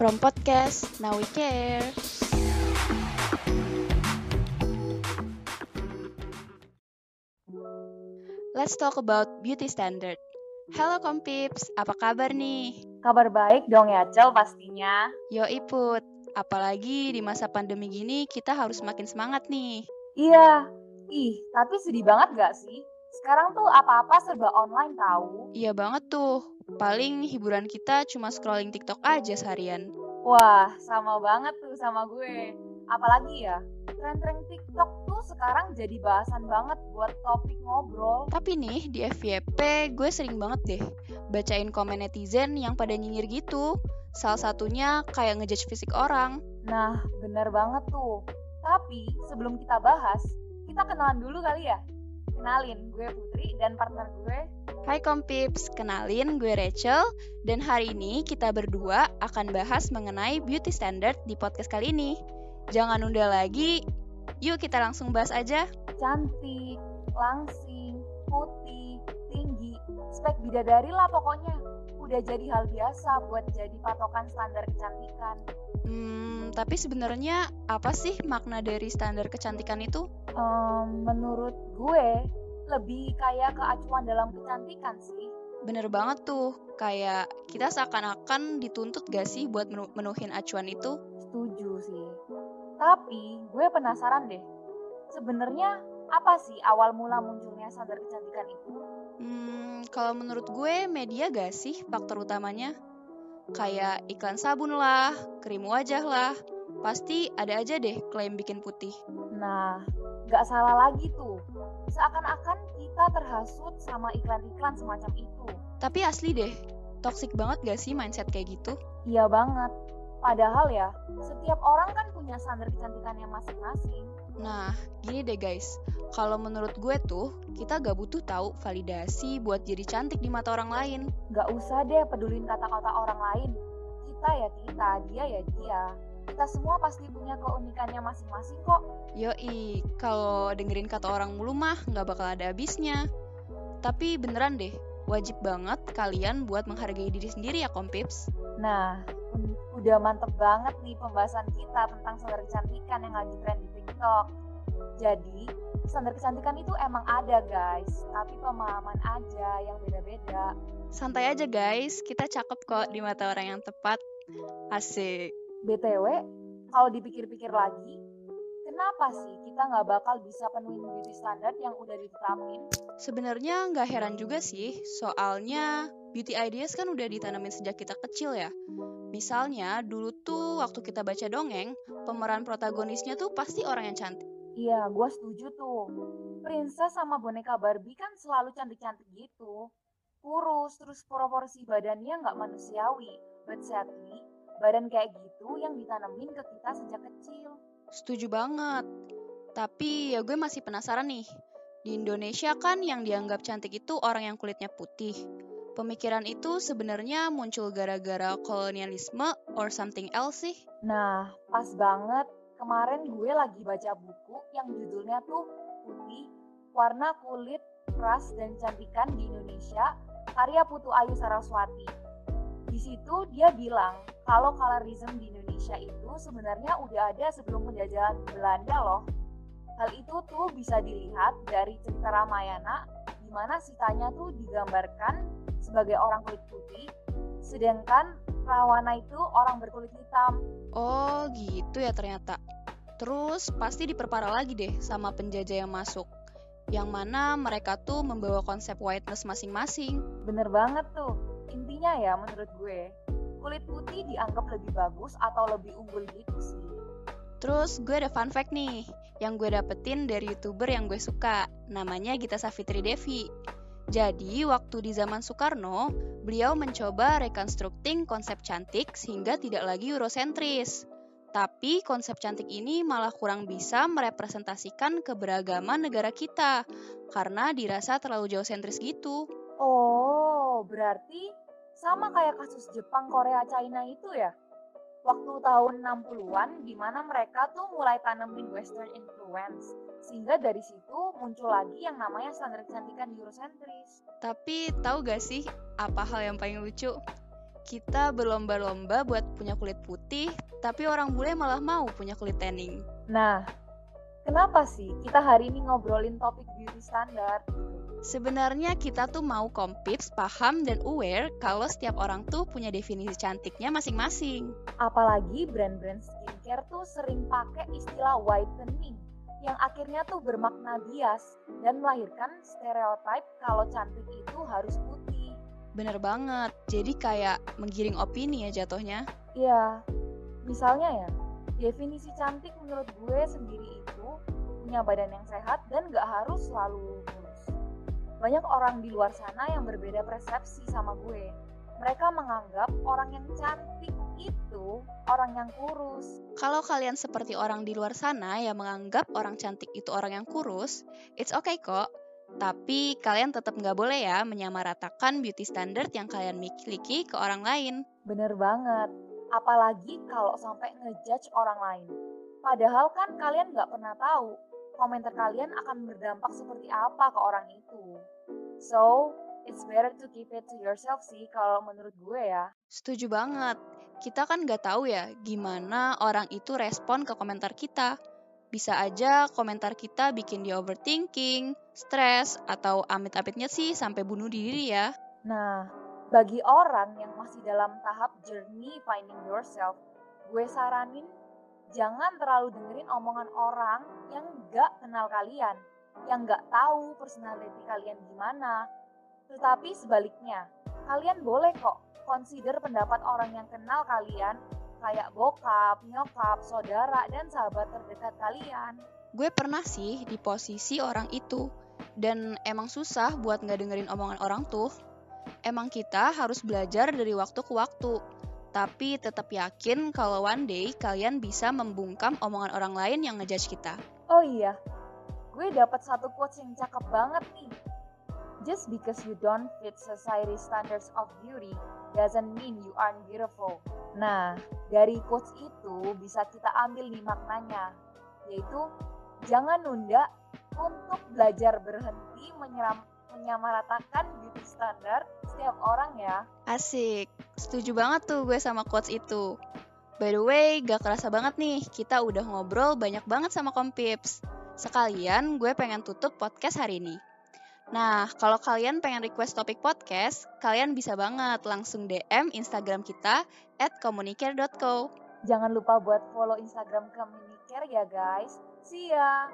From podcast, now we care. Let's talk about beauty standard. Halo Kompips, apa kabar nih? Kabar baik dong ya, Cel pastinya. Yo Iput, apalagi di masa pandemi gini kita harus makin semangat nih. Iya, ih tapi sedih banget gak sih? Sekarang tuh apa-apa serba online tahu. Iya banget tuh, paling hiburan kita cuma scrolling TikTok aja seharian. Wah, sama banget tuh sama gue. Apalagi ya, tren-tren TikTok tuh sekarang jadi bahasan banget buat topik ngobrol. Tapi nih di FYP gue sering banget deh bacain komen netizen yang pada nyinyir gitu. Salah satunya kayak ngejudge fisik orang. Nah, bener banget tuh. Tapi sebelum kita bahas, kita kenalan dulu kali ya. Kenalin, gue Putri dan partner gue. Hai Kompips, kenalin gue Rachel dan hari ini kita berdua akan bahas mengenai beauty standard di podcast kali ini. Jangan nunda lagi, yuk kita langsung bahas aja. Cantik, langsing, putih, tinggi, spek bidadari lah pokoknya. Udah jadi hal biasa buat jadi patokan standar kecantikan. Hmm, tapi sebenarnya apa sih makna dari standar kecantikan itu? Um, menurut gue, lebih kayak keacuan dalam kecantikan sih. Bener banget tuh, kayak kita seakan-akan dituntut gak sih buat menu menuhin acuan itu? Setuju sih. Tapi gue penasaran deh, sebenarnya apa sih awal mula munculnya standar kecantikan itu? Hmm, kalau menurut gue media gak sih faktor utamanya? Kayak iklan sabun lah, krim wajah lah, pasti ada aja deh klaim bikin putih. Nah, gak salah lagi tuh. Seakan-akan kita terhasut sama iklan-iklan semacam itu. Tapi asli deh, toxic banget gak sih mindset kayak gitu? Iya banget. Padahal ya, setiap orang kan punya standar kecantikannya masing-masing. Nah, gini deh guys, kalau menurut gue tuh, kita gak butuh tahu validasi buat jadi cantik di mata orang lain. Gak usah deh pedulin kata-kata orang lain. Kita ya kita, dia ya dia. Kita semua pasti punya keunikannya masing-masing kok. Yoi, kalau dengerin kata orang mulu mah gak bakal ada habisnya. Tapi beneran deh, wajib banget kalian buat menghargai diri sendiri ya kompips. Nah, udah mantep banget nih pembahasan kita tentang standar kecantikan yang lagi tren di TikTok. Jadi, standar kecantikan itu emang ada guys, tapi pemahaman aja yang beda-beda. Santai aja guys, kita cakep kok di mata orang yang tepat. Asik. BTW, kalau dipikir-pikir lagi, kenapa sih kita nggak bakal bisa penuhin beauty standar yang udah ditetapin? Sebenarnya nggak heran juga sih, soalnya beauty ideas kan udah ditanamin sejak kita kecil ya. Misalnya, dulu tuh waktu kita baca dongeng, pemeran protagonisnya tuh pasti orang yang cantik. Iya, gue setuju tuh. Princess sama boneka Barbie kan selalu cantik-cantik gitu. Kurus, terus proporsi badannya nggak manusiawi. But sadly, badan kayak gitu yang ditanamin ke kita sejak kecil. Setuju banget. Tapi ya gue masih penasaran nih. Di Indonesia kan yang dianggap cantik itu orang yang kulitnya putih. Pemikiran itu sebenarnya muncul gara-gara kolonialisme or something else sih? Nah, pas banget. Kemarin gue lagi baca buku yang judulnya tuh Putih, Warna Kulit, Ras, dan Cantikan di Indonesia, karya Putu Ayu Saraswati. Situ dia bilang kalau colorism di Indonesia itu sebenarnya udah ada sebelum penjajahan Belanda loh. Hal itu tuh bisa dilihat dari cerita Ramayana di mana Sitanya tuh digambarkan sebagai orang kulit putih, sedangkan Rawana itu orang berkulit hitam. Oh gitu ya ternyata. Terus pasti diperparah lagi deh sama penjajah yang masuk. Yang mana mereka tuh membawa konsep whiteness masing-masing. Bener banget tuh. Intinya ya menurut gue, kulit putih dianggap lebih bagus atau lebih unggul gitu sih. Terus gue ada fun fact nih, yang gue dapetin dari youtuber yang gue suka, namanya Gita Savitri Devi. Jadi, waktu di zaman Soekarno, beliau mencoba reconstructing konsep cantik sehingga tidak lagi eurosentris. Tapi konsep cantik ini malah kurang bisa merepresentasikan keberagaman negara kita, karena dirasa terlalu jauh sentris gitu. Oh, berarti sama kayak kasus Jepang, Korea, China itu ya? Waktu tahun 60-an, di mana mereka tuh mulai tanemin western influence. Sehingga dari situ muncul lagi yang namanya standar kecantikan Eurocentris. Tapi tahu gak sih apa hal yang paling lucu? Kita berlomba-lomba buat punya kulit putih, tapi orang bule malah mau punya kulit tanning. Nah, kenapa sih kita hari ini ngobrolin topik beauty standar? Sebenarnya kita tuh mau kompips paham dan aware kalau setiap orang tuh punya definisi cantiknya masing-masing. Apalagi brand-brand skincare tuh sering pakai istilah whitening yang akhirnya tuh bermakna bias dan melahirkan stereotip kalau cantik itu harus putih. Bener banget, jadi kayak menggiring opini ya jatuhnya. Iya, misalnya ya, definisi cantik menurut gue sendiri itu punya badan yang sehat dan gak harus selalu kurus. Banyak orang di luar sana yang berbeda persepsi sama gue. Mereka menganggap orang yang cantik itu orang yang kurus. Kalau kalian seperti orang di luar sana yang menganggap orang cantik itu orang yang kurus, it's okay kok. Tapi kalian tetap nggak boleh ya menyamaratakan beauty standard yang kalian miliki ke orang lain. Bener banget. Apalagi kalau sampai ngejudge orang lain. Padahal kan kalian nggak pernah tahu komentar kalian akan berdampak seperti apa ke orang itu. So, it's better to keep it to yourself sih kalau menurut gue ya. Setuju banget. Kita kan nggak tahu ya gimana orang itu respon ke komentar kita. Bisa aja komentar kita bikin dia overthinking, stres, atau amit-amitnya sih sampai bunuh diri ya. Nah, bagi orang yang masih dalam tahap journey finding yourself, gue saranin jangan terlalu dengerin omongan orang yang gak kenal kalian, yang gak tahu personality kalian gimana. Tetapi sebaliknya, kalian boleh kok consider pendapat orang yang kenal kalian kayak bokap, nyokap, saudara, dan sahabat terdekat kalian. Gue pernah sih di posisi orang itu, dan emang susah buat nggak dengerin omongan orang tuh. Emang kita harus belajar dari waktu ke waktu, tapi tetap yakin kalau one day kalian bisa membungkam omongan orang lain yang ngejudge kita. Oh iya, gue dapat satu quotes yang cakep banget nih. Just because you don't fit society standards of beauty doesn't mean you aren't beautiful. Nah, dari quotes itu bisa kita ambil nih maknanya, yaitu jangan nunda untuk belajar berhenti menyamaratakan beauty standar setiap orang ya. Asik, setuju banget tuh gue sama quotes itu. By the way, gak kerasa banget nih, kita udah ngobrol banyak banget sama Kompips. Sekalian gue pengen tutup podcast hari ini. Nah, kalau kalian pengen request topik podcast, kalian bisa banget langsung DM Instagram kita at communicare.co. Jangan lupa buat follow Instagram Communicare ya guys. See ya!